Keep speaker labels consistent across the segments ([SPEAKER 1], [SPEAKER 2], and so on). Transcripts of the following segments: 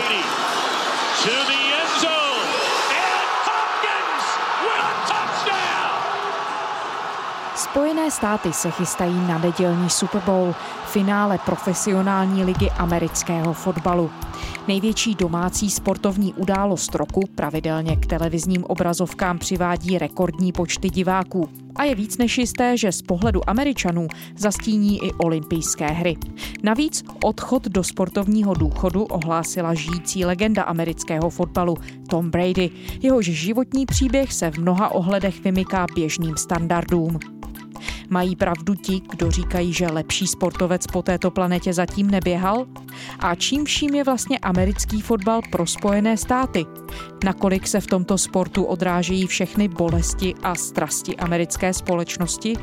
[SPEAKER 1] Brady to the
[SPEAKER 2] Spojené státy se chystají na nedělní Super Bowl, finále profesionální ligy amerického fotbalu. Největší domácí sportovní událost roku pravidelně k televizním obrazovkám přivádí rekordní počty diváků. A je víc než jisté, že z pohledu Američanů zastíní i olympijské hry. Navíc odchod do sportovního důchodu ohlásila žijící legenda amerického fotbalu Tom Brady. Jehož životní příběh se v mnoha ohledech vymyká běžným standardům. Mají pravdu ti, kdo říkají, že lepší sportovec po této planetě zatím neběhal? A čím vším je vlastně americký fotbal pro Spojené státy? Nakolik se v tomto sportu odrážejí všechny bolesti a strasti americké společnosti?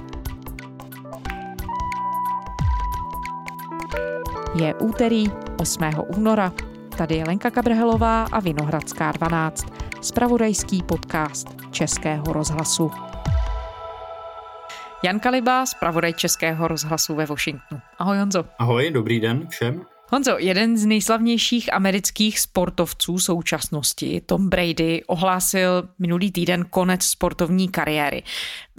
[SPEAKER 2] Je úterý 8. února. Tady je Lenka Kabrhelová a Vinohradská 12. Spravodajský podcast Českého rozhlasu. Jan Kaliba, zpravodaj Českého rozhlasu ve Washingtonu. Ahoj Honzo.
[SPEAKER 3] Ahoj, dobrý den všem.
[SPEAKER 2] Honzo, jeden z nejslavnějších amerických sportovců současnosti, Tom Brady, ohlásil minulý týden konec sportovní kariéry.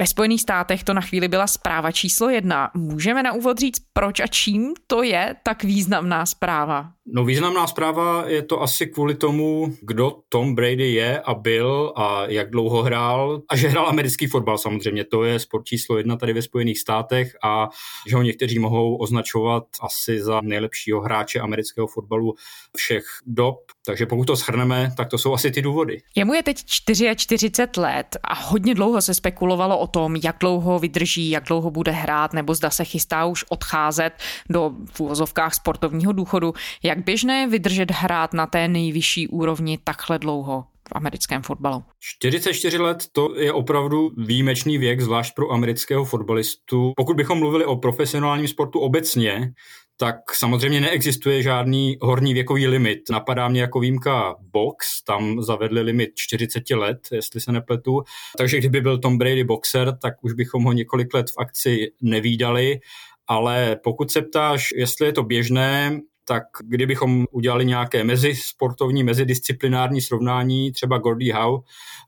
[SPEAKER 2] Ve Spojených státech to na chvíli byla zpráva číslo jedna. Můžeme na úvod říct, proč a čím to je tak významná zpráva?
[SPEAKER 3] No významná zpráva je to asi kvůli tomu, kdo Tom Brady je a byl a jak dlouho hrál a že hrál americký fotbal samozřejmě. To je sport číslo jedna tady ve Spojených státech a že ho někteří mohou označovat asi za nejlepšího hráče amerického fotbalu všech dob. Takže pokud to shrneme, tak to jsou asi ty důvody.
[SPEAKER 2] Jemu je teď 44 let a hodně dlouho se spekulovalo o tom, jak dlouho vydrží, jak dlouho bude hrát, nebo zda se chystá už odcházet do v úvozovkách sportovního důchodu. Jak běžné vydržet hrát na té nejvyšší úrovni takhle dlouho? V americkém fotbalu.
[SPEAKER 3] 44 let to je opravdu výjimečný věk, zvlášť pro amerického fotbalistu. Pokud bychom mluvili o profesionálním sportu obecně, tak samozřejmě neexistuje žádný horní věkový limit. Napadá mě jako výjimka box, tam zavedli limit 40 let, jestli se nepletu. Takže kdyby byl Tom Brady boxer, tak už bychom ho několik let v akci nevídali. Ale pokud se ptáš, jestli je to běžné, tak kdybychom udělali nějaké mezisportovní, mezidisciplinární srovnání, třeba Gordy Howe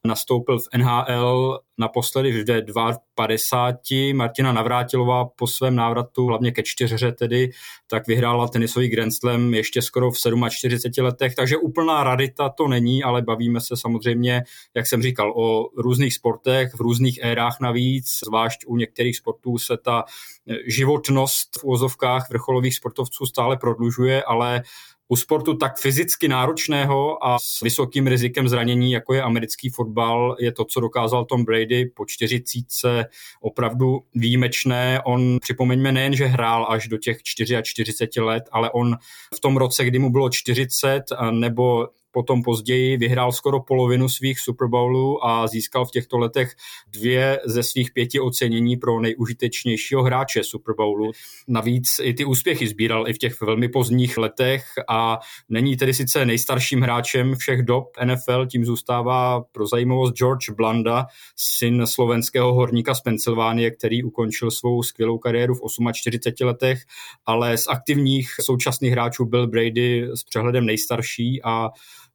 [SPEAKER 3] nastoupil v NHL naposledy v 52. Martina Navrátilová po svém návratu, hlavně ke čtyřře tedy, tak vyhrála tenisový Grand Slam ještě skoro v 47 letech, takže úplná radita to není, ale bavíme se samozřejmě, jak jsem říkal, o různých sportech, v různých érách navíc, zvlášť u některých sportů se ta životnost v úzovkách vrcholových sportovců stále prodlužuje, ale u sportu tak fyzicky náročného a s vysokým rizikem zranění, jako je americký fotbal, je to, co dokázal Tom Brady po čtyřicítce opravdu výjimečné. On, připomeňme, nejen, že hrál až do těch 44 let, ale on v tom roce, kdy mu bylo 40 nebo potom později vyhrál skoro polovinu svých Super Bowlů a získal v těchto letech dvě ze svých pěti ocenění pro nejužitečnějšího hráče Super Bowlu. Navíc i ty úspěchy sbíral i v těch velmi pozdních letech a není tedy sice nejstarším hráčem všech dob NFL, tím zůstává pro zajímavost George Blanda, syn slovenského horníka z Pensylvánie, který ukončil svou skvělou kariéru v 48 letech, ale z aktivních současných hráčů byl Brady s přehledem nejstarší a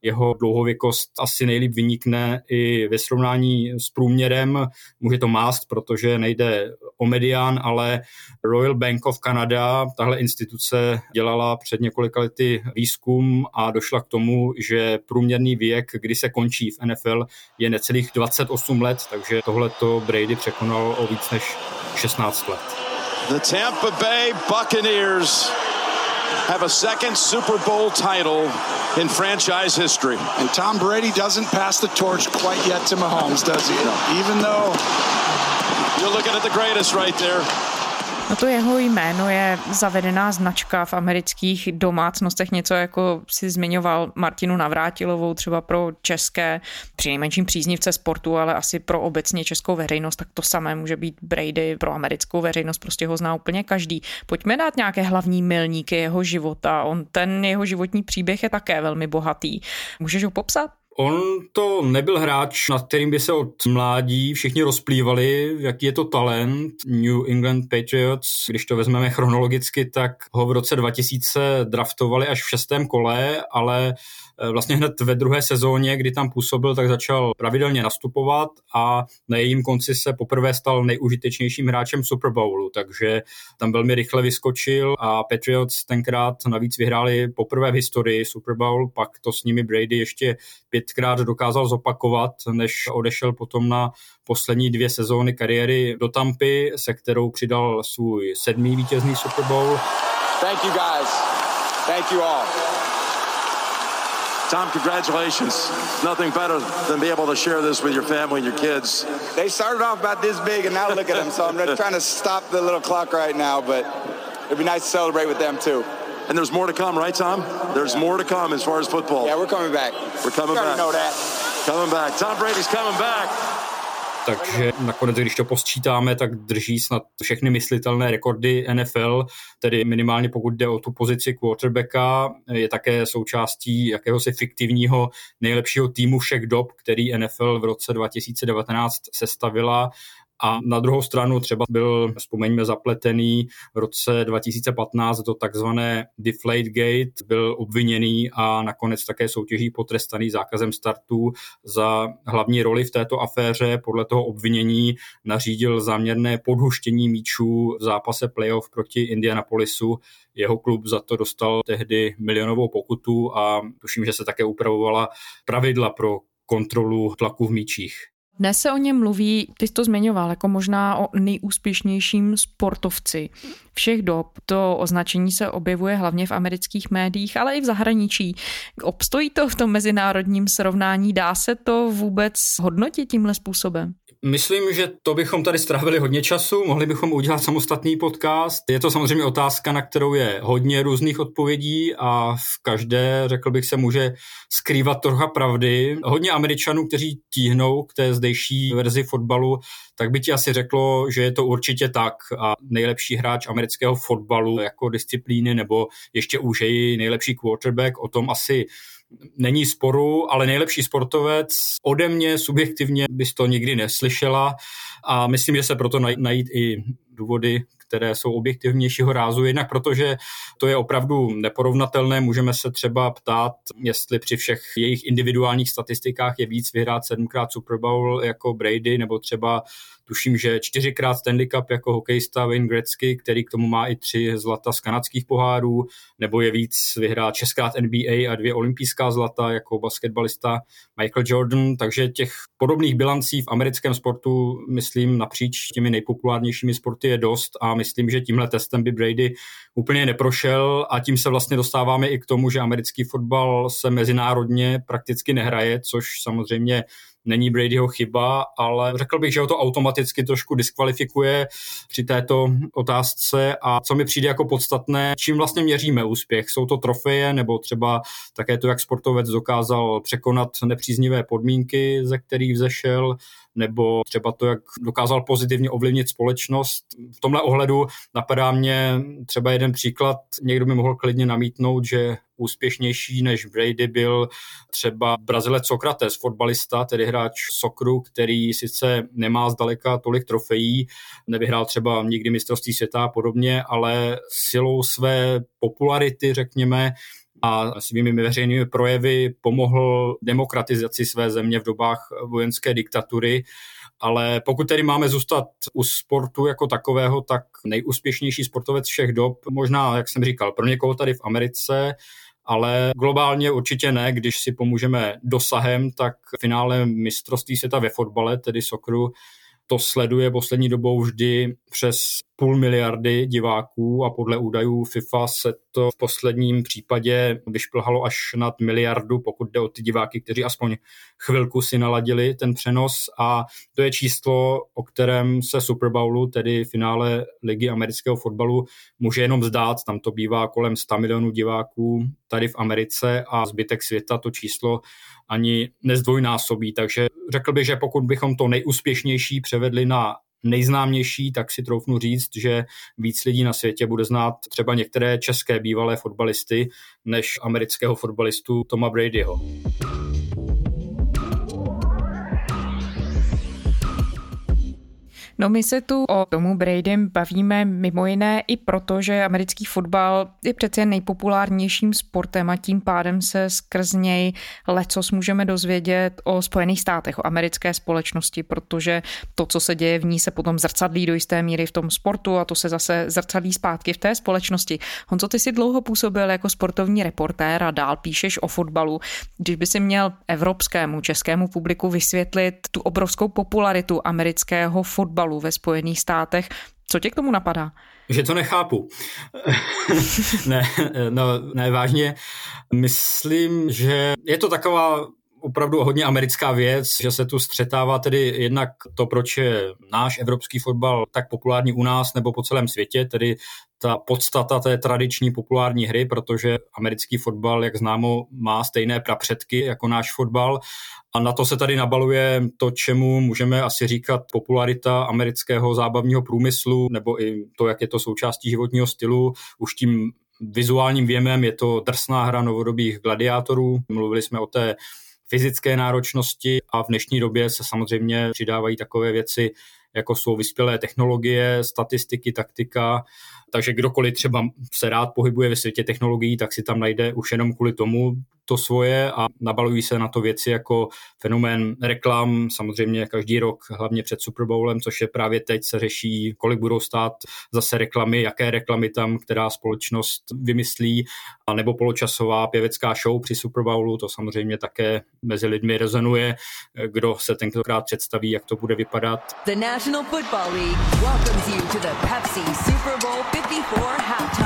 [SPEAKER 3] jeho dlouhověkost asi nejlíp vynikne i ve srovnání s průměrem. Může to mást, protože nejde o medián, ale Royal Bank of Canada, tahle instituce dělala před několika lety výzkum a došla k tomu, že průměrný věk, kdy se končí v NFL, je necelých 28 let, takže tohleto Brady překonal o víc než 16 let.
[SPEAKER 4] The Tampa Bay Buccaneers have a second Super Bowl title in franchise history.
[SPEAKER 5] And Tom Brady doesn't pass the torch quite yet to Mahomes, does he? No. Even though
[SPEAKER 4] you're looking at the greatest right there.
[SPEAKER 2] No to jeho jméno je zavedená značka v amerických domácnostech, něco jako si zmiňoval Martinu Navrátilovou třeba pro české, přinejmenším příznivce sportu, ale asi pro obecně českou veřejnost, tak to samé může být Brady pro americkou veřejnost, prostě ho zná úplně každý. Pojďme dát nějaké hlavní milníky jeho života. On ten jeho životní příběh je také velmi bohatý. Můžeš ho popsat?
[SPEAKER 3] On to nebyl hráč, nad kterým by se od mládí všichni rozplývali, jaký je to talent. New England Patriots, když to vezmeme chronologicky, tak ho v roce 2000 draftovali až v šestém kole, ale vlastně hned ve druhé sezóně, kdy tam působil, tak začal pravidelně nastupovat a na jejím konci se poprvé stal nejužitečnějším hráčem Super Bowlu, takže tam velmi rychle vyskočil a Patriots tenkrát navíc vyhráli poprvé v historii Super Bowl, pak to s nimi Brady ještě pětkrát dokázal zopakovat, než odešel potom na poslední dvě sezóny kariéry do Tampy, se kterou přidal svůj sedmý vítězný Super Bowl. Thank you guys. Thank you all.
[SPEAKER 4] Tom, congratulations. Nothing better than be able to share this with your family and your kids.
[SPEAKER 6] They started off about this big, and now look at them. So I'm trying to stop the little clock right now, but it'd be nice to celebrate with them too.
[SPEAKER 4] And there's more to come, right, Tom? There's more to come as far as football.
[SPEAKER 6] Yeah, we're coming back.
[SPEAKER 4] We're coming back.
[SPEAKER 6] know that.
[SPEAKER 4] Coming back. Tom Brady's coming back.
[SPEAKER 3] Takže nakonec, když to posčítáme, tak drží snad všechny myslitelné rekordy NFL, tedy minimálně pokud jde o tu pozici quarterbacka, je také součástí jakéhosi fiktivního nejlepšího týmu všech dob, který NFL v roce 2019 sestavila a na druhou stranu třeba byl, vzpomeňme, zapletený v roce 2015 do takzvané Deflate Gate, byl obviněný a nakonec také soutěží potrestaný zákazem startu za hlavní roli v této aféře. Podle toho obvinění nařídil záměrné podhuštění míčů v zápase playoff proti Indianapolisu. Jeho klub za to dostal tehdy milionovou pokutu a tuším, že se také upravovala pravidla pro kontrolu tlaku v míčích.
[SPEAKER 2] Dnes se o něm mluví, ty jsi to zmiňoval, jako možná o nejúspěšnějším sportovci všech dob. To označení se objevuje hlavně v amerických médiích, ale i v zahraničí. Obstojí to v tom mezinárodním srovnání? Dá se to vůbec hodnotit tímhle způsobem?
[SPEAKER 3] Myslím, že to bychom tady strávili hodně času, mohli bychom udělat samostatný podcast. Je to samozřejmě otázka, na kterou je hodně různých odpovědí a v každé, řekl bych, se může skrývat trocha pravdy. Hodně Američanů, kteří tíhnou k té zdejší verzi fotbalu, tak by ti asi řeklo, že je to určitě tak a nejlepší hráč amerického fotbalu jako disciplíny nebo ještě užeji nejlepší quarterback, o tom asi není sporu, ale nejlepší sportovec ode mě subjektivně bys to nikdy neslyšela a myslím, že se proto najít i důvody, které jsou objektivnějšího rázu, jednak protože to je opravdu neporovnatelné. Můžeme se třeba ptát, jestli při všech jejich individuálních statistikách je víc vyhrát sedmkrát Super Bowl jako Brady, nebo třeba tuším, že čtyřikrát Stanley Cup jako hokejista Wayne Gretzky, který k tomu má i tři zlata z kanadských pohárů, nebo je víc vyhrát šestkrát NBA a dvě olympijská zlata jako basketbalista Michael Jordan, takže těch podobných bilancí v americkém sportu, myslím, napříč těmi nejpopulárnějšími sporty je dost a myslím, že tímhle testem by Brady úplně neprošel. A tím se vlastně dostáváme i k tomu, že americký fotbal se mezinárodně prakticky nehraje, což samozřejmě není Bradyho chyba, ale řekl bych, že ho to automaticky trošku diskvalifikuje při této otázce a co mi přijde jako podstatné, čím vlastně měříme úspěch. Jsou to trofeje nebo třeba také to, jak sportovec dokázal překonat nepříznivé podmínky, ze kterých vzešel, nebo třeba to, jak dokázal pozitivně ovlivnit společnost. V tomhle ohledu napadá mě třeba jeden příklad, někdo by mohl klidně namítnout, že úspěšnější než Brady byl třeba Brazilec Sokrates, fotbalista, tedy hráč sokru, který sice nemá zdaleka tolik trofejí, nevyhrál třeba nikdy mistrovství světa a podobně, ale silou své popularity, řekněme, a svými veřejnými projevy pomohl demokratizaci své země v dobách vojenské diktatury. Ale pokud tedy máme zůstat u sportu jako takového, tak nejúspěšnější sportovec všech dob, možná, jak jsem říkal, pro někoho tady v Americe, ale globálně určitě ne, když si pomůžeme dosahem, tak finále mistrovství světa ve fotbale, tedy sokru, to sleduje poslední dobou vždy přes půl miliardy diváků a podle údajů FIFA se to v posledním případě vyšplhalo až nad miliardu, pokud jde o ty diváky, kteří aspoň chvilku si naladili ten přenos a to je číslo, o kterém se Super Bowlu, tedy finále ligy amerického fotbalu, může jenom zdát. Tam to bývá kolem 100 milionů diváků tady v Americe a zbytek světa to číslo ani nezdvojnásobí. Takže řekl bych, že pokud bychom to nejúspěšnější převedli na nejznámější, tak si troufnu říct, že víc lidí na světě bude znát třeba některé české bývalé fotbalisty než amerického fotbalistu Toma Bradyho.
[SPEAKER 2] No my se tu o tomu Bradym bavíme mimo jiné i proto, že americký fotbal je přece nejpopulárnějším sportem a tím pádem se skrz něj lecos můžeme dozvědět o Spojených státech, o americké společnosti, protože to, co se děje v ní, se potom zrcadlí do jisté míry v tom sportu a to se zase zrcadlí zpátky v té společnosti. Honzo, ty si dlouho působil jako sportovní reportér a dál píšeš o fotbalu. Když by si měl evropskému, českému publiku vysvětlit tu obrovskou popularitu amerického fotbalu ve Spojených státech, co tě k tomu napadá?
[SPEAKER 3] Že to nechápu. ne, no, ne, vážně. Myslím, že je to taková opravdu hodně americká věc, že se tu střetává tedy jednak to, proč je náš evropský fotbal tak populární u nás nebo po celém světě, tedy ta podstata té tradiční populární hry, protože americký fotbal, jak známo, má stejné prapředky jako náš fotbal a na to se tady nabaluje to, čemu můžeme asi říkat popularita amerického zábavního průmyslu, nebo i to, jak je to součástí životního stylu. Už tím vizuálním věmem je to drsná hra novodobých gladiátorů. Mluvili jsme o té fyzické náročnosti a v dnešní době se samozřejmě přidávají takové věci, jako jsou vyspělé technologie, statistiky, taktika, takže kdokoliv třeba se rád pohybuje ve světě technologií, tak si tam najde už jenom kvůli tomu to svoje a nabalují se na to věci jako fenomén reklam, samozřejmě každý rok, hlavně před Super Bowlem, což je právě teď se řeší, kolik budou stát zase reklamy, jaké reklamy tam, která společnost vymyslí, a nebo poločasová pěvecká show při Super Bowlu, to samozřejmě také mezi lidmi rezonuje, kdo se tentokrát představí, jak to bude vypadat. The National Football League welcomes you to the Pepsi Super Bowl 54 halftime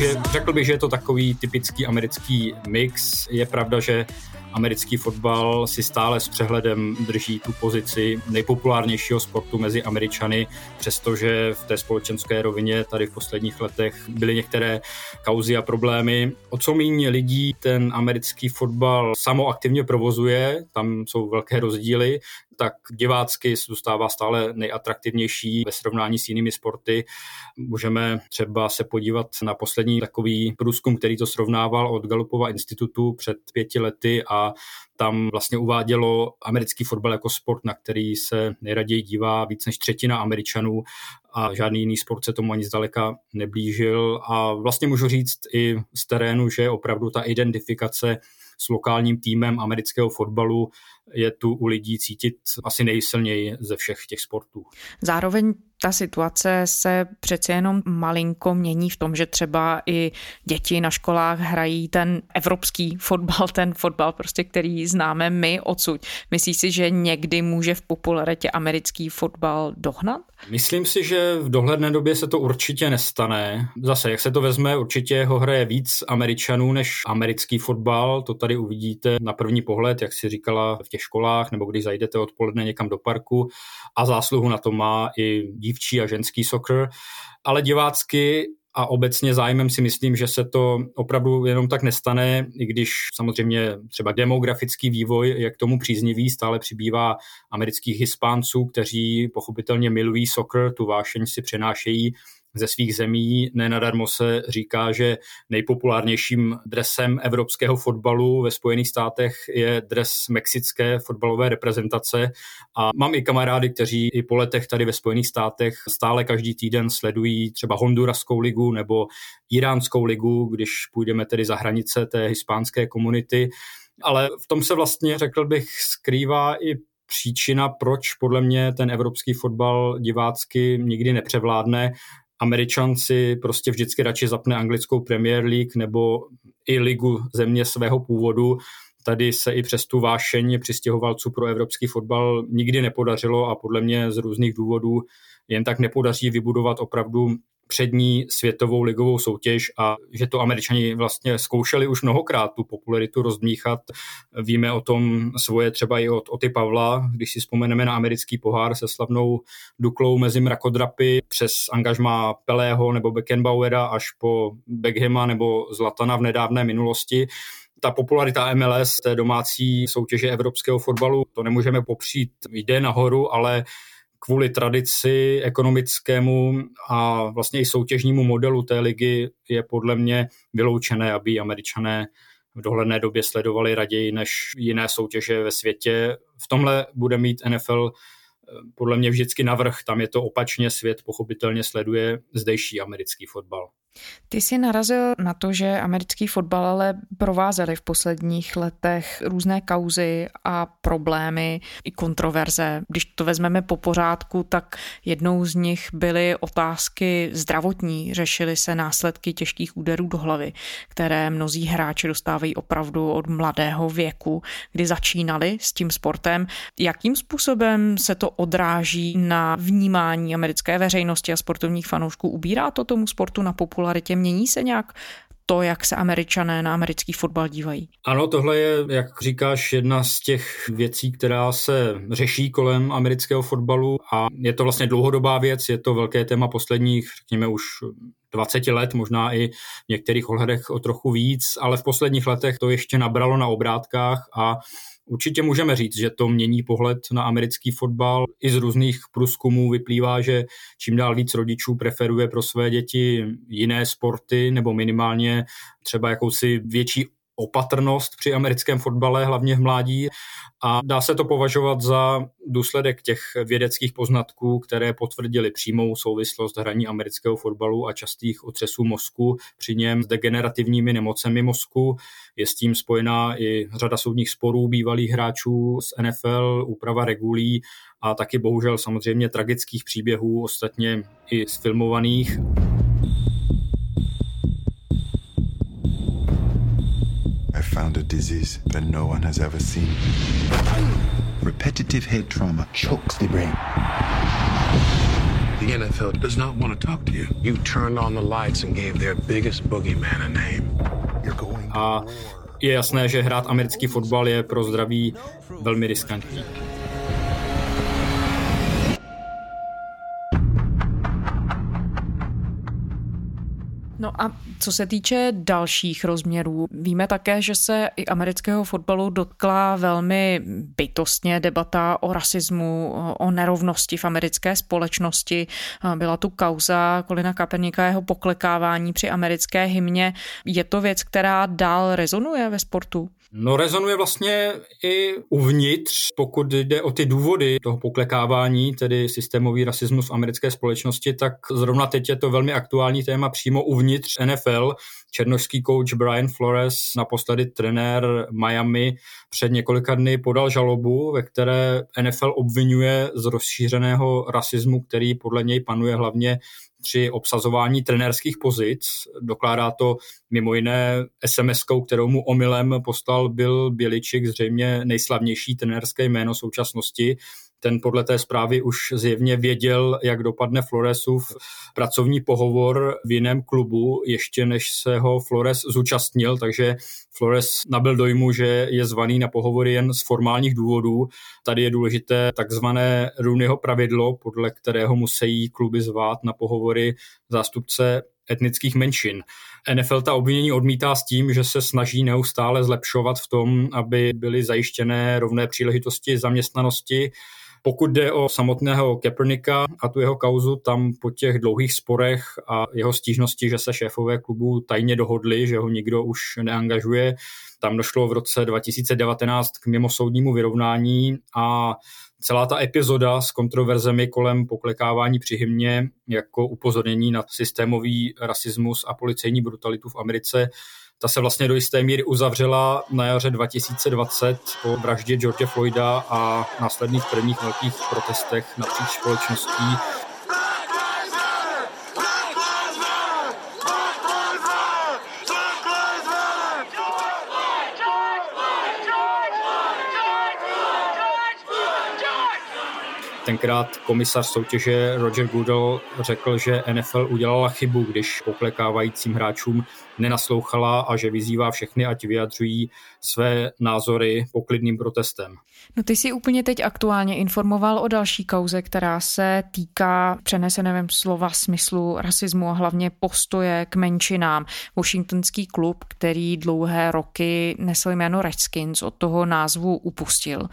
[SPEAKER 3] Takže řekl bych, že je to takový typický americký mix. Je pravda, že americký fotbal si stále s přehledem drží tu pozici nejpopulárnějšího sportu mezi Američany, přestože v té společenské rovině tady v posledních letech byly některé kauzy a problémy. O co méně lidí ten americký fotbal samoaktivně provozuje, tam jsou velké rozdíly, tak divácky zůstává stále nejatraktivnější ve srovnání s jinými sporty. Můžeme třeba se podívat na poslední takový průzkum, který to srovnával od Galupova institutu před pěti lety a tam vlastně uvádělo americký fotbal jako sport, na který se nejraději dívá víc než třetina Američanů a žádný jiný sport se tomu ani zdaleka neblížil. A vlastně můžu říct i z terénu, že opravdu ta identifikace s lokálním týmem amerického fotbalu je tu u lidí cítit asi nejsilněji ze všech těch sportů.
[SPEAKER 2] Zároveň ta situace se přece jenom malinko mění v tom, že třeba i děti na školách hrají ten evropský fotbal, ten fotbal prostě, který známe my odsud. Myslíš si, že někdy může v popularitě americký fotbal dohnat?
[SPEAKER 3] Myslím si, že v dohledné době se to určitě nestane. Zase, jak se to vezme, určitě ho hraje víc Američanů než americký fotbal. To tady uvidíte na první pohled, jak si říkala v těch školách, nebo když zajdete odpoledne někam do parku. A zásluhu na to má i dívčí a ženský soccer. Ale divácky a obecně zájmem si myslím, že se to opravdu jenom tak nestane, i když samozřejmě třeba demografický vývoj je k tomu příznivý, stále přibývá amerických hispánců, kteří pochopitelně milují soccer, tu vášeň si přenášejí ze svých zemí. Nenadarmo se říká, že nejpopulárnějším dresem evropského fotbalu ve Spojených státech je dres mexické fotbalové reprezentace. A mám i kamarády, kteří i po letech tady ve Spojených státech stále každý týden sledují třeba Honduraskou ligu nebo Iránskou ligu, když půjdeme tedy za hranice té hispánské komunity. Ale v tom se vlastně, řekl bych, skrývá i příčina, proč podle mě ten evropský fotbal divácky nikdy nepřevládne Američan si prostě vždycky radši zapne anglickou Premier League nebo i ligu země svého původu. Tady se i přes tu vášeň přistěhovalců pro evropský fotbal nikdy nepodařilo a podle mě z různých důvodů jen tak nepodaří vybudovat opravdu přední světovou ligovou soutěž a že to američani vlastně zkoušeli už mnohokrát tu popularitu rozdmíchat. Víme o tom svoje třeba i od Oty Pavla, když si vzpomeneme na americký pohár se slavnou Duklou mezi mrakodrapy přes angažma Pelého nebo Beckenbauera až po Beckhama nebo Zlatana v nedávné minulosti ta popularita MLS, té domácí soutěže evropského fotbalu, to nemůžeme popřít, jde nahoru, ale kvůli tradici ekonomickému a vlastně i soutěžnímu modelu té ligy je podle mě vyloučené, aby američané v dohledné době sledovali raději než jiné soutěže ve světě. V tomhle bude mít NFL eh, podle mě vždycky navrh, tam je to opačně, svět pochopitelně sleduje zdejší americký fotbal.
[SPEAKER 2] Ty jsi narazil na to, že americký fotbal ale provázely v posledních letech různé kauzy a problémy i kontroverze. Když to vezmeme po pořádku, tak jednou z nich byly otázky zdravotní. Řešily se následky těžkých úderů do hlavy, které mnozí hráči dostávají opravdu od mladého věku, kdy začínali s tím sportem. Jakým způsobem se to odráží na vnímání americké veřejnosti a sportovních fanoušků? Ubírá to tomu sportu na populaci? Popularitě? Mění se nějak to, jak se američané na americký fotbal dívají.
[SPEAKER 3] Ano, tohle je, jak říkáš, jedna z těch věcí, která se řeší kolem amerického fotbalu a je to vlastně dlouhodobá věc, je to velké téma posledních, řekněme už 20 let, možná i v některých ohledech o trochu víc, ale v posledních letech to ještě nabralo na obrátkách a Určitě můžeme říct, že to mění pohled na americký fotbal. I z různých průzkumů vyplývá, že čím dál víc rodičů preferuje pro své děti jiné sporty nebo minimálně třeba jakousi větší opatrnost při americkém fotbale, hlavně v mládí. A dá se to považovat za důsledek těch vědeckých poznatků, které potvrdili přímou souvislost hraní amerického fotbalu a častých otřesů mozku při něm s degenerativními nemocemi mozku. Je s tím spojená i řada soudních sporů bývalých hráčů z NFL, úprava regulí a taky bohužel samozřejmě tragických příběhů, ostatně i sfilmovaných. Found a disease that no one has ever seen. Repetitive head trauma chokes the brain. The NFL does not want to talk to you. You turned on the lights and gave their biggest boogeyman a name. You're going a je jasné, že hrát americký fotbal je pro zdraví velmi riskantní.
[SPEAKER 2] No a co se týče dalších rozměrů, víme také, že se i amerického fotbalu dotkla velmi bytostně debata o rasismu, o nerovnosti v americké společnosti. Byla tu kauza Kolina Kaperníka, jeho poklekávání při americké hymně. Je to věc, která dál rezonuje ve sportu?
[SPEAKER 3] No rezonuje vlastně i uvnitř, pokud jde o ty důvody toho poklekávání, tedy systémový rasismus v americké společnosti, tak zrovna teď je to velmi aktuální téma přímo uvnitř NFL. Černošský coach Brian Flores, naposledy trenér Miami, před několika dny podal žalobu, ve které NFL obvinuje z rozšířeného rasismu, který podle něj panuje hlavně při obsazování trenérských pozic. Dokládá to mimo jiné SMS-kou, kterou mu omylem poslal byl Běličik, zřejmě nejslavnější trenérské jméno současnosti. Ten podle té zprávy už zjevně věděl, jak dopadne Floresův pracovní pohovor v jiném klubu, ještě než se ho Flores zúčastnil, takže Flores nabil dojmu, že je zvaný na pohovory jen z formálních důvodů. Tady je důležité takzvané Rooneyho pravidlo, podle kterého musí kluby zvát na pohovory zástupce etnických menšin. NFL ta obvinění odmítá s tím, že se snaží neustále zlepšovat v tom, aby byly zajištěné rovné příležitosti zaměstnanosti pokud jde o samotného Kaepernicka a tu jeho kauzu, tam po těch dlouhých sporech a jeho stížnosti, že se šéfové klubu tajně dohodli, že ho nikdo už neangažuje, tam došlo v roce 2019 k mimosoudnímu vyrovnání a celá ta epizoda s kontroverzemi kolem poklekávání při hymně jako upozornění na systémový rasismus a policejní brutalitu v Americe ta se vlastně do jisté míry uzavřela na jaře 2020 po vraždě George Floyda a následných prvních velkých protestech napříč společností tenkrát komisař soutěže Roger Goodell řekl, že NFL udělala chybu, když poklekávajícím hráčům nenaslouchala a že vyzývá všechny, ať vyjadřují své názory poklidným protestem.
[SPEAKER 2] No ty jsi úplně teď aktuálně informoval o další kauze, která se týká přeneseném slova smyslu rasismu a hlavně postoje k menšinám. Washingtonský klub, který dlouhé roky nesl jméno Redskins, od toho názvu upustil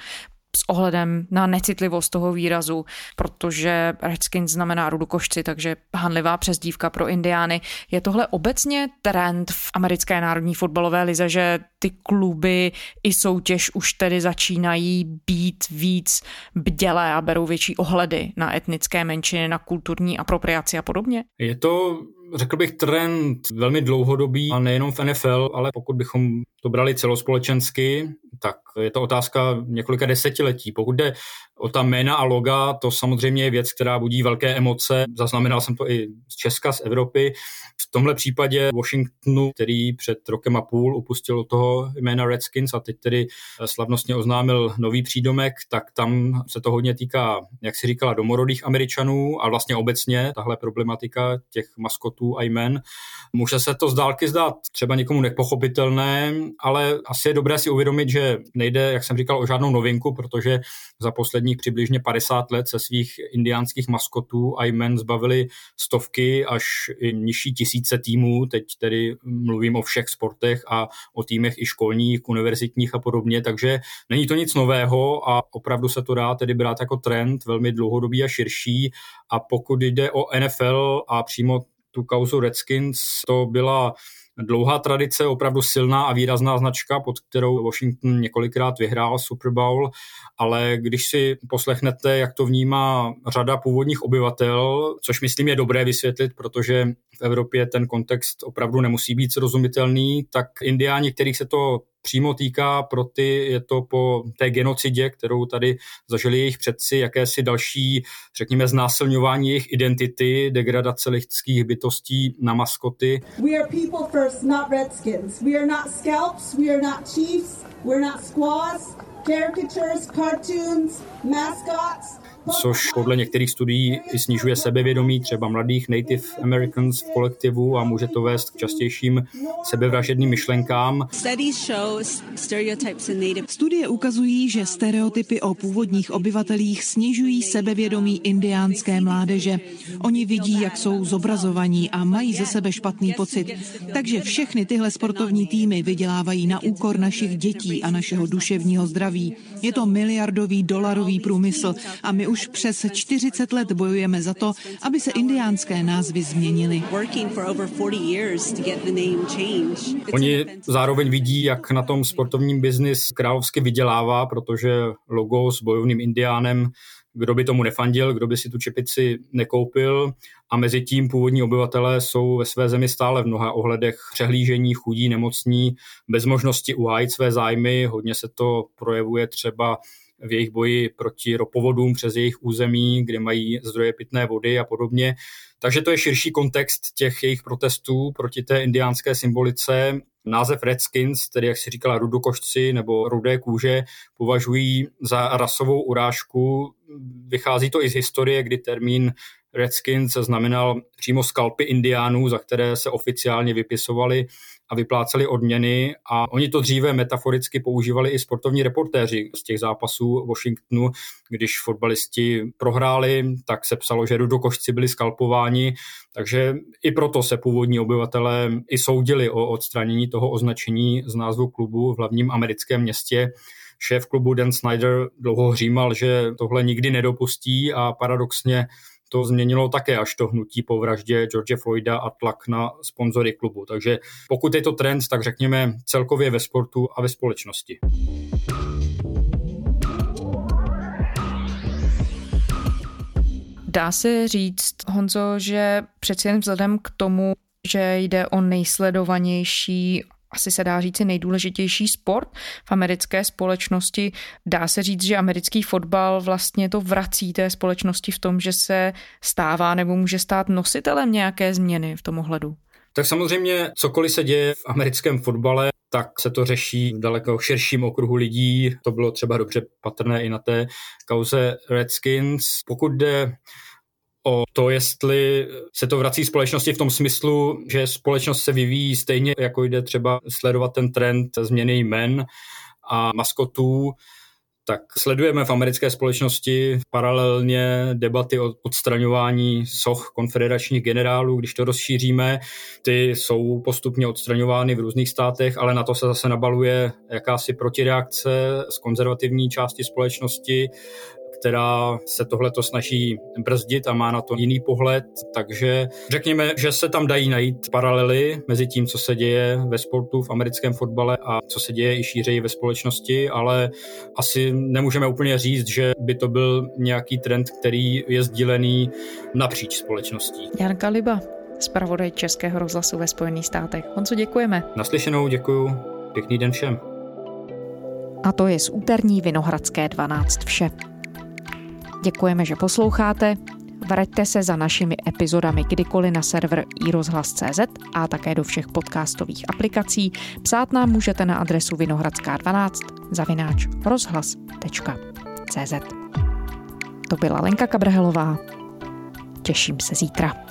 [SPEAKER 2] s ohledem na necitlivost toho výrazu, protože Redskins znamená rudokošci, takže hanlivá přezdívka pro Indiány. Je tohle obecně trend v americké národní fotbalové lize, že ty kluby i soutěž už tedy začínají být víc bdělé a berou větší ohledy na etnické menšiny, na kulturní apropriaci a podobně?
[SPEAKER 3] Je to řekl bych, trend velmi dlouhodobý a nejenom v NFL, ale pokud bychom to brali celospolečensky, tak je to otázka několika desetiletí. Pokud jde o ta jména a loga, to samozřejmě je věc, která budí velké emoce. Zaznamenal jsem to i z Česka, z Evropy. V tomhle případě Washingtonu, který před rokem a půl upustil toho jména Redskins a teď tedy slavnostně oznámil nový přídomek, tak tam se to hodně týká, jak si říkala, domorodých Američanů a vlastně obecně tahle problematika těch maskotů a jmen. Může se to z dálky zdát třeba někomu nepochopitelné, ale asi je dobré si uvědomit, že nejde, jak jsem říkal, o žádnou novinku, protože za posledních přibližně 50 let se svých indiánských maskotů a jmen zbavili stovky až i nižší tisíce týmů. Teď tedy mluvím o všech sportech a o týmech i školních, univerzitních a podobně, takže není to nic nového a opravdu se to dá tedy brát jako trend velmi dlouhodobý a širší a pokud jde o NFL a přímo tu kauzu Redskins, to byla dlouhá tradice, opravdu silná a výrazná značka, pod kterou Washington několikrát vyhrál Super Bowl, ale když si poslechnete, jak to vnímá řada původních obyvatel, což myslím je dobré vysvětlit, protože v Evropě ten kontext opravdu nemusí být srozumitelný, tak indiáni, kterých se to přímo týká, pro ty je to po té genocidě, kterou tady zažili jejich předci, jakési další, řekněme, znásilňování jejich identity, degradace lidských bytostí na maskoty. We are people first, not redskins. We are not scalps, we are not chiefs, we're not squaws, caricatures, cartoons, mascots což podle některých studií i snižuje sebevědomí třeba mladých Native Americans v kolektivu a může to vést k častějším sebevražedným myšlenkám.
[SPEAKER 7] Studie ukazují, že stereotypy o původních obyvatelích snižují sebevědomí indiánské mládeže. Oni vidí, jak jsou zobrazovaní a mají ze sebe špatný pocit. Takže všechny tyhle sportovní týmy vydělávají na úkor našich dětí a našeho duševního zdraví. Je to miliardový dolarový průmysl a my už už přes 40 let bojujeme za to, aby se indiánské názvy změnily.
[SPEAKER 3] Oni zároveň vidí, jak na tom sportovním biznis královsky vydělává, protože logo s bojovným indiánem kdo by tomu nefandil, kdo by si tu čepici nekoupil a mezi tím původní obyvatelé jsou ve své zemi stále v mnoha ohledech přehlížení, chudí, nemocní, bez možnosti uhájit své zájmy. Hodně se to projevuje třeba v jejich boji proti ropovodům přes jejich území, kde mají zdroje pitné vody a podobně. Takže to je širší kontext těch jejich protestů proti té indiánské symbolice. Název Redskins, tedy jak si říkala rudokošci nebo rudé kůže, považují za rasovou urážku. Vychází to i z historie, kdy termín Redskins znamenal přímo skalpy indiánů, za které se oficiálně vypisovali a vypláceli odměny a oni to dříve metaforicky používali i sportovní reportéři z těch zápasů Washingtonu, když fotbalisti prohráli, tak se psalo, že rudokošci byli skalpováni, takže i proto se původní obyvatelé i soudili o odstranění toho označení z názvu klubu v hlavním americkém městě. Šéf klubu Dan Snyder dlouho hřímal, že tohle nikdy nedopustí a paradoxně to změnilo také až to hnutí po vraždě George Floyda a tlak na sponzory klubu. Takže pokud je to trend, tak řekněme celkově ve sportu a ve společnosti.
[SPEAKER 2] Dá se říct, Honzo, že přeci jen vzhledem k tomu, že jde o nejsledovanější asi se dá říci nejdůležitější sport v americké společnosti. Dá se říct, že americký fotbal vlastně to vrací té společnosti v tom, že se stává nebo může stát nositelem nějaké změny v tom ohledu.
[SPEAKER 3] Tak samozřejmě cokoliv se děje v americkém fotbale, tak se to řeší v daleko širším okruhu lidí. To bylo třeba dobře patrné i na té kauze Redskins. Pokud jde o to, jestli se to vrací společnosti v tom smyslu, že společnost se vyvíjí stejně, jako jde třeba sledovat ten trend změny jmen a maskotů, tak sledujeme v americké společnosti paralelně debaty o odstraňování soch konfederačních generálů, když to rozšíříme. Ty jsou postupně odstraňovány v různých státech, ale na to se zase nabaluje jakási protireakce z konzervativní části společnosti, která se tohleto snaží brzdit a má na to jiný pohled. Takže řekněme, že se tam dají najít paralely mezi tím, co se děje ve sportu, v americkém fotbale a co se děje i šířeji ve společnosti, ale asi nemůžeme úplně říct, že by to byl nějaký trend, který je sdílený napříč společností.
[SPEAKER 2] Jan Kaliba, zpravodaj Českého rozhlasu ve Spojených státech. Honco, děkujeme.
[SPEAKER 3] Naslyšenou, děkuju. Pěkný den všem.
[SPEAKER 2] A to je z úterní Vinohradské 12 vše. Děkujeme, že posloucháte. Vraťte se za našimi epizodami kdykoliv na server iRozhlas.cz a také do všech podcastových aplikací. Psát nám můžete na adresu vinohradská12 zavináč rozhlas.cz To byla Lenka Kabrhelová. Těším se zítra.